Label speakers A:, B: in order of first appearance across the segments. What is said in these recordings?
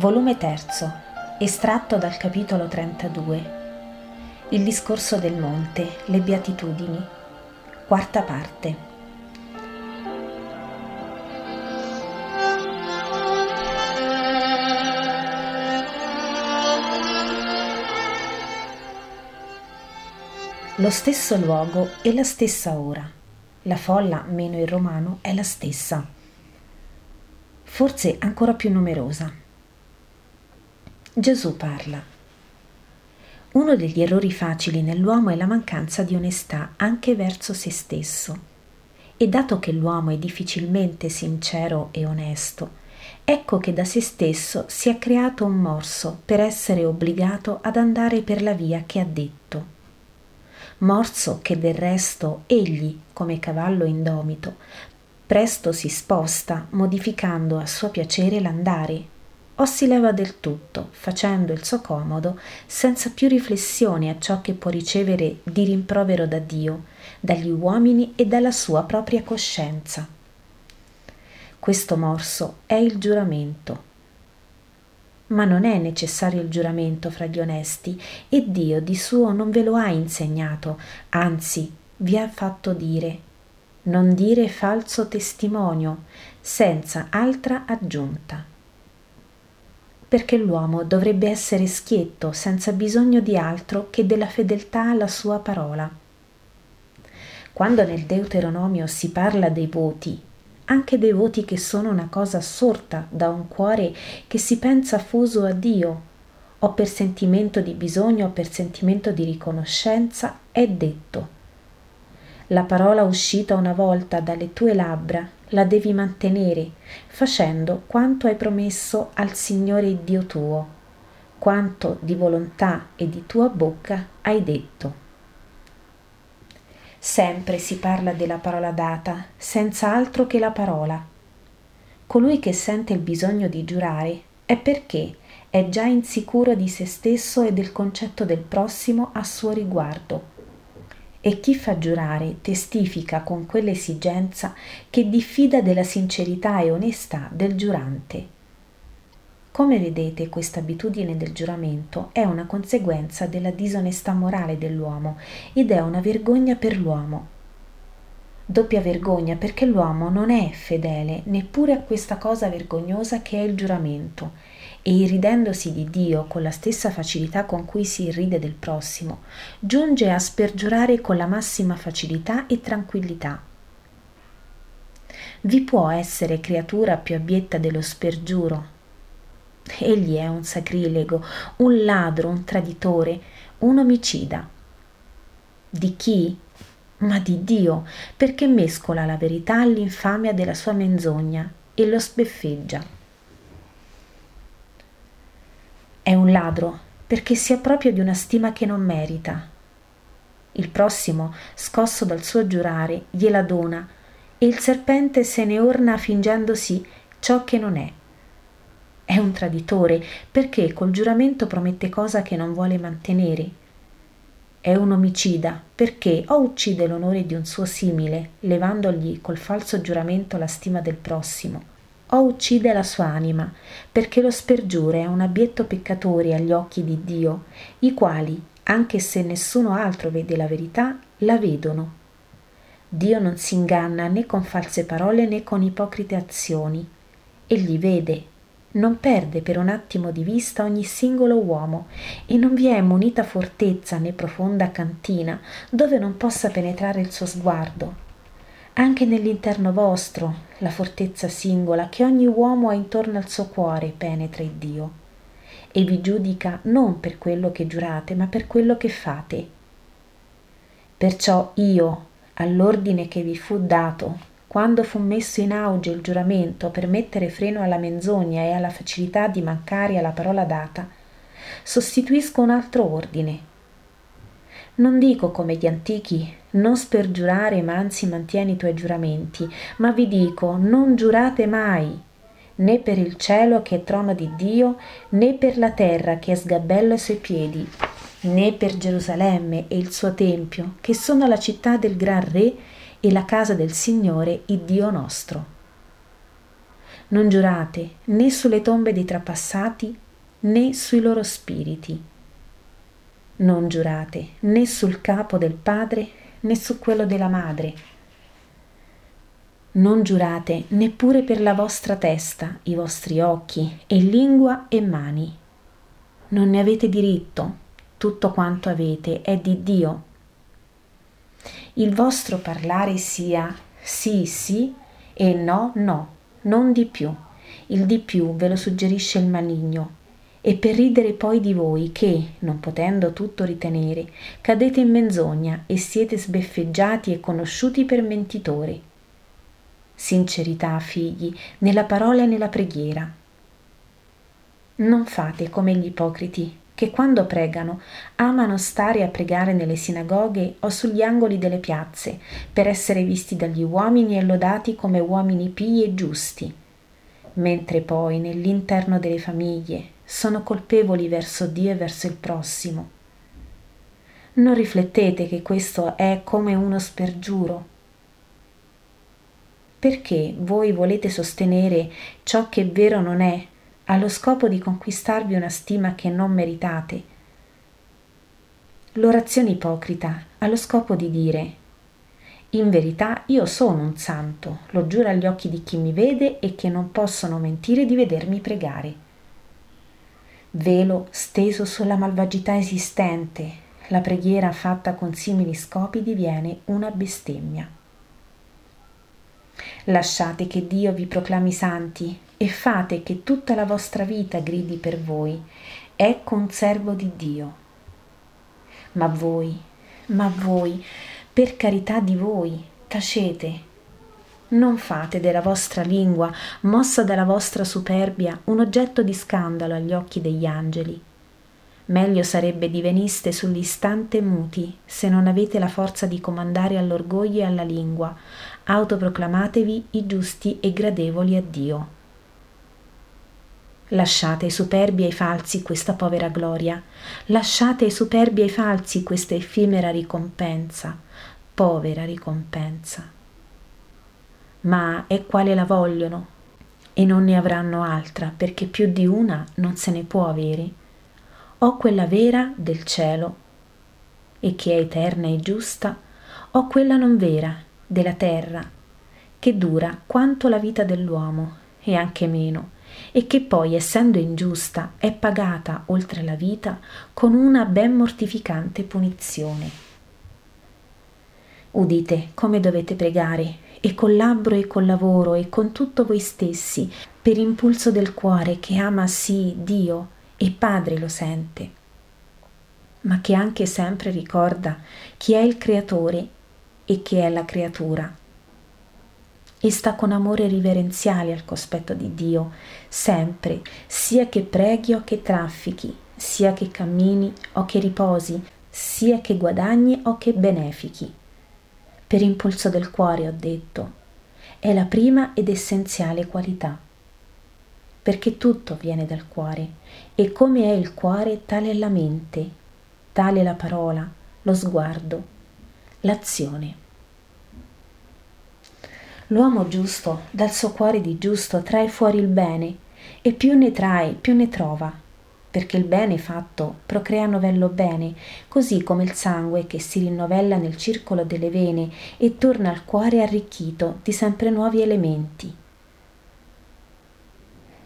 A: Volume 3, estratto dal capitolo 32. Il discorso del monte, le beatitudini. Quarta parte. Lo stesso luogo e la stessa ora. La folla, meno il romano, è la stessa. Forse ancora più numerosa Gesù parla. Uno degli errori facili nell'uomo è la mancanza di onestà anche verso se stesso. E dato che l'uomo è difficilmente sincero e onesto, ecco che da se stesso si è creato un morso per essere obbligato ad andare per la via che ha detto. Morso che del resto egli, come cavallo indomito, presto si sposta, modificando a suo piacere l'andare o si leva del tutto, facendo il suo comodo, senza più riflessione a ciò che può ricevere di rimprovero da Dio, dagli uomini e dalla sua propria coscienza. Questo morso è il giuramento. Ma non è necessario il giuramento fra gli onesti e Dio di suo non ve lo ha insegnato, anzi vi ha fatto dire non dire falso testimonio, senza altra aggiunta perché l'uomo dovrebbe essere schietto senza bisogno di altro che della fedeltà alla sua parola. Quando nel Deuteronomio si parla dei voti, anche dei voti che sono una cosa sorta da un cuore che si pensa fuso a Dio, o per sentimento di bisogno o per sentimento di riconoscenza, è detto. La parola uscita una volta dalle tue labbra la devi mantenere, facendo quanto hai promesso al Signore Dio tuo, quanto di volontà e di tua bocca hai detto. Sempre si parla della parola data, senza altro che la parola. Colui che sente il bisogno di giurare è perché è già insicuro di se stesso e del concetto del prossimo a suo riguardo e chi fa giurare testifica con quell'esigenza che diffida della sincerità e onestà del giurante. Come vedete, questa abitudine del giuramento è una conseguenza della disonestà morale dell'uomo ed è una vergogna per l'uomo. Doppia vergogna perché l'uomo non è fedele neppure a questa cosa vergognosa che è il giuramento e irridendosi di Dio con la stessa facilità con cui si irride del prossimo, giunge a spergiurare con la massima facilità e tranquillità. Vi può essere creatura più abietta dello spergiuro? Egli è un sacrilego, un ladro, un traditore, un omicida. Di chi? Ma di Dio, perché mescola la verità all'infamia della sua menzogna e lo sbeffeggia. È un ladro perché si appropria di una stima che non merita. Il prossimo, scosso dal suo giurare, gliela dona e il serpente se ne orna fingendosi ciò che non è. È un traditore perché col giuramento promette cosa che non vuole mantenere. È un omicida perché o uccide l'onore di un suo simile, levandogli col falso giuramento la stima del prossimo, o uccide la sua anima, perché lo spergiure è un abietto peccatore agli occhi di Dio, i quali, anche se nessuno altro vede la verità, la vedono. Dio non si inganna né con false parole né con ipocrite azioni. Egli vede, non perde per un attimo di vista ogni singolo uomo e non vi è munita fortezza né profonda cantina dove non possa penetrare il suo sguardo anche nell'interno vostro, la fortezza singola che ogni uomo ha intorno al suo cuore penetra il Dio e vi giudica non per quello che giurate, ma per quello che fate. Perciò io, all'ordine che vi fu dato, quando fu messo in auge il giuramento per mettere freno alla menzogna e alla facilità di mancare alla parola data, sostituisco un altro ordine, non dico come gli antichi, non spergiurare, ma anzi mantieni i tuoi giuramenti, ma vi dico, non giurate mai, né per il cielo che è trono di Dio, né per la terra che è sgabello ai suoi piedi, né per Gerusalemme e il suo tempio, che sono la città del gran re e la casa del Signore, il Dio nostro. Non giurate né sulle tombe dei trapassati né sui loro spiriti. Non giurate né sul capo del padre né su quello della madre. Non giurate neppure per la vostra testa, i vostri occhi e lingua e mani. Non ne avete diritto, tutto quanto avete è di Dio. Il vostro parlare sia sì sì e no no non di più. Il di più ve lo suggerisce il maligno. E per ridere poi di voi che, non potendo tutto ritenere, cadete in menzogna e siete sbeffeggiati e conosciuti per mentitori. Sincerità, figli, nella parola e nella preghiera. Non fate come gli ipocriti, che quando pregano amano stare a pregare nelle sinagoghe o sugli angoli delle piazze, per essere visti dagli uomini e lodati come uomini pii e giusti, mentre poi nell'interno delle famiglie sono colpevoli verso Dio e verso il prossimo. Non riflettete che questo è come uno spergiuro. Perché voi volete sostenere ciò che vero non è allo scopo di conquistarvi una stima che non meritate. L'orazione ipocrita ha lo scopo di dire in verità io sono un santo, lo giuro agli occhi di chi mi vede e che non possono mentire di vedermi pregare. Velo steso sulla malvagità esistente, la preghiera fatta con simili scopi diviene una bestemmia. Lasciate che Dio vi proclami santi e fate che tutta la vostra vita gridi per voi, ecco un servo di Dio. Ma voi, ma voi, per carità di voi, tacete. Non fate della vostra lingua, mossa dalla vostra superbia, un oggetto di scandalo agli occhi degli angeli. Meglio sarebbe diveniste sull'istante muti, se non avete la forza di comandare all'orgoglio e alla lingua, autoproclamatevi i giusti e gradevoli a Dio. Lasciate ai superbi e ai falsi questa povera gloria, lasciate ai superbi e ai falsi questa effimera ricompensa, povera ricompensa. Ma è quale la vogliono? E non ne avranno altra perché più di una non se ne può avere. O quella vera del cielo e che è eterna e giusta, o quella non vera della terra, che dura quanto la vita dell'uomo e anche meno, e che poi, essendo ingiusta, è pagata oltre la vita con una ben mortificante punizione. Udite come dovete pregare, e col labbro e col lavoro e con tutto voi stessi, per impulso del cuore che ama sì Dio e Padre lo sente, ma che anche sempre ricorda chi è il creatore e chi è la creatura. E sta con amore riverenziale al cospetto di Dio, sempre, sia che preghi o che traffichi, sia che cammini o che riposi, sia che guadagni o che benefichi. Per impulso del cuore, ho detto, è la prima ed essenziale qualità perché tutto viene dal cuore e come è il cuore tale è la mente, tale la parola, lo sguardo, l'azione. L'uomo giusto dal suo cuore di giusto trae fuori il bene e più ne trae più ne trova, perché il bene fatto procrea novello bene, così come il sangue che si rinnovella nel circolo delle vene e torna al cuore arricchito di sempre nuovi elementi.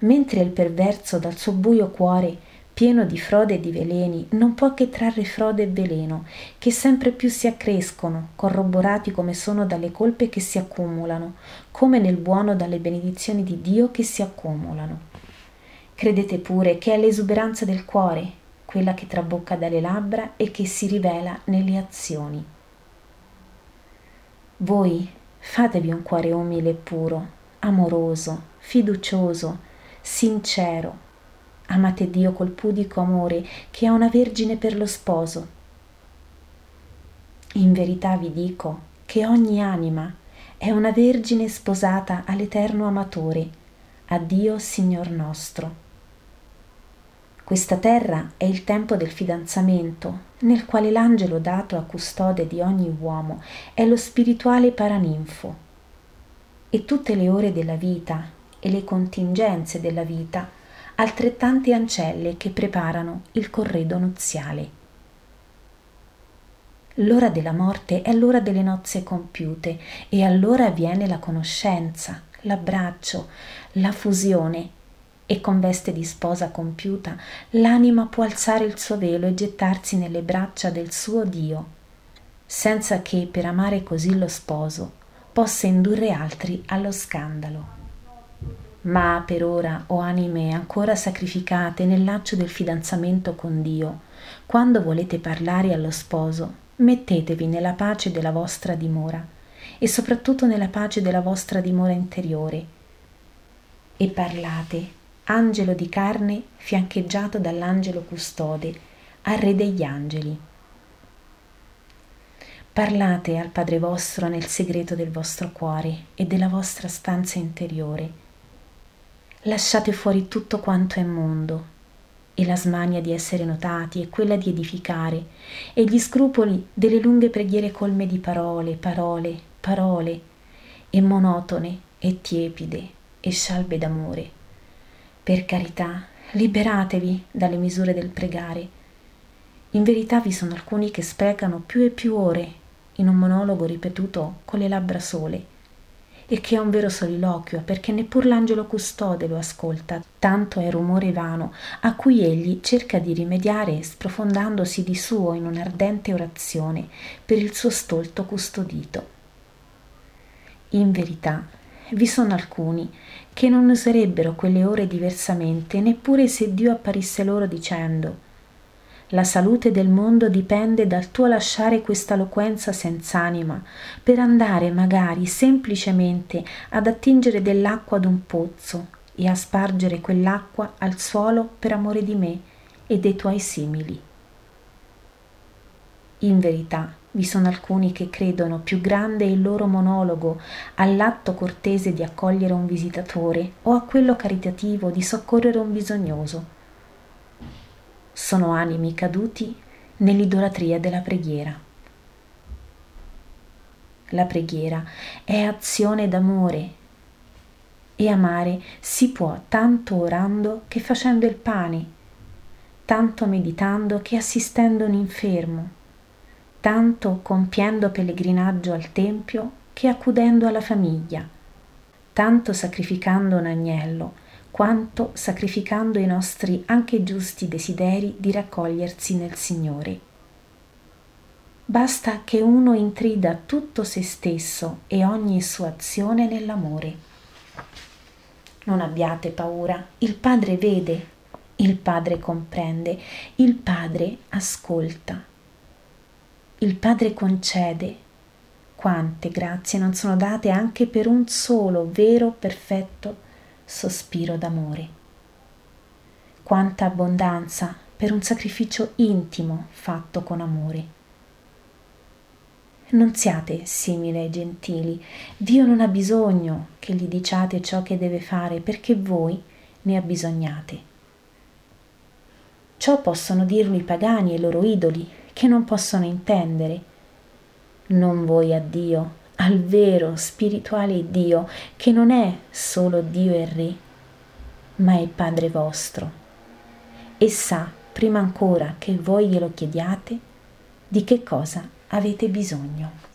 A: Mentre il perverso dal suo buio cuore pieno di frode e di veleni, non può che trarre frode e veleno, che sempre più si accrescono, corroborati come sono dalle colpe che si accumulano, come nel buono dalle benedizioni di Dio che si accumulano. Credete pure che è l'esuberanza del cuore, quella che trabocca dalle labbra e che si rivela nelle azioni. Voi fatevi un cuore umile e puro, amoroso, fiducioso, sincero. Amate Dio col pudico amore che ha una vergine per lo sposo. In verità vi dico che ogni anima è una vergine sposata all'eterno amatore, a Dio Signor nostro. Questa terra è il tempo del fidanzamento, nel quale l'angelo dato a custode di ogni uomo è lo spirituale paraninfo. E tutte le ore della vita e le contingenze della vita, altrettante ancelle che preparano il corredo nuziale. L'ora della morte è l'ora delle nozze compiute e allora avviene la conoscenza, l'abbraccio, la fusione e con veste di sposa compiuta l'anima può alzare il suo velo e gettarsi nelle braccia del suo Dio, senza che per amare così lo sposo possa indurre altri allo scandalo. Ma per ora, o anime ancora sacrificate nel laccio del fidanzamento con Dio, quando volete parlare allo sposo, mettetevi nella pace della vostra dimora e soprattutto nella pace della vostra dimora interiore e parlate angelo di carne fiancheggiato dall'angelo custode, al Re degli angeli. Parlate al Padre vostro nel segreto del vostro cuore e della vostra stanza interiore. Lasciate fuori tutto quanto è mondo e la smania di essere notati e quella di edificare e gli scrupoli delle lunghe preghiere colme di parole, parole, parole e monotone e tiepide e scialbe d'amore per carità, liberatevi dalle misure del pregare. In verità vi sono alcuni che sprecano più e più ore in un monologo ripetuto con le labbra sole, e che è un vero soliloquio perché neppur l'angelo custode lo ascolta, tanto è rumore vano a cui egli cerca di rimediare sprofondandosi di suo in un'ardente orazione per il suo stolto custodito. In verità, vi sono alcuni che non userebbero quelle ore diversamente neppure se Dio apparisse loro dicendo la salute del mondo dipende dal tuo lasciare questa loquenza senz'anima per andare magari semplicemente ad attingere dell'acqua d'un pozzo e a spargere quell'acqua al suolo per amore di me e dei tuoi simili. In verità, vi sono alcuni che credono più grande il loro monologo all'atto cortese di accogliere un visitatore o a quello caritativo di soccorrere un bisognoso. Sono animi caduti nell'idolatria della preghiera. La preghiera è azione d'amore e amare si può tanto orando che facendo il pane, tanto meditando che assistendo un infermo tanto compiendo pellegrinaggio al Tempio che accudendo alla famiglia, tanto sacrificando un agnello, quanto sacrificando i nostri anche giusti desideri di raccogliersi nel Signore. Basta che uno intrida tutto se stesso e ogni sua azione nell'amore. Non abbiate paura, il Padre vede, il Padre comprende, il Padre ascolta il Padre concede. Quante grazie non sono date anche per un solo vero, perfetto sospiro d'amore. Quanta abbondanza per un sacrificio intimo fatto con amore. Non siate simili ai gentili, Dio non ha bisogno che gli diciate ciò che deve fare perché voi ne abbisognate. Ciò possono dirlo i pagani e i loro idoli, che non possono intendere. Non voi a Dio, al vero spirituale Dio, che non è solo Dio e Re, ma è Padre vostro, e sa, prima ancora che voi glielo chiediate, di che cosa avete bisogno.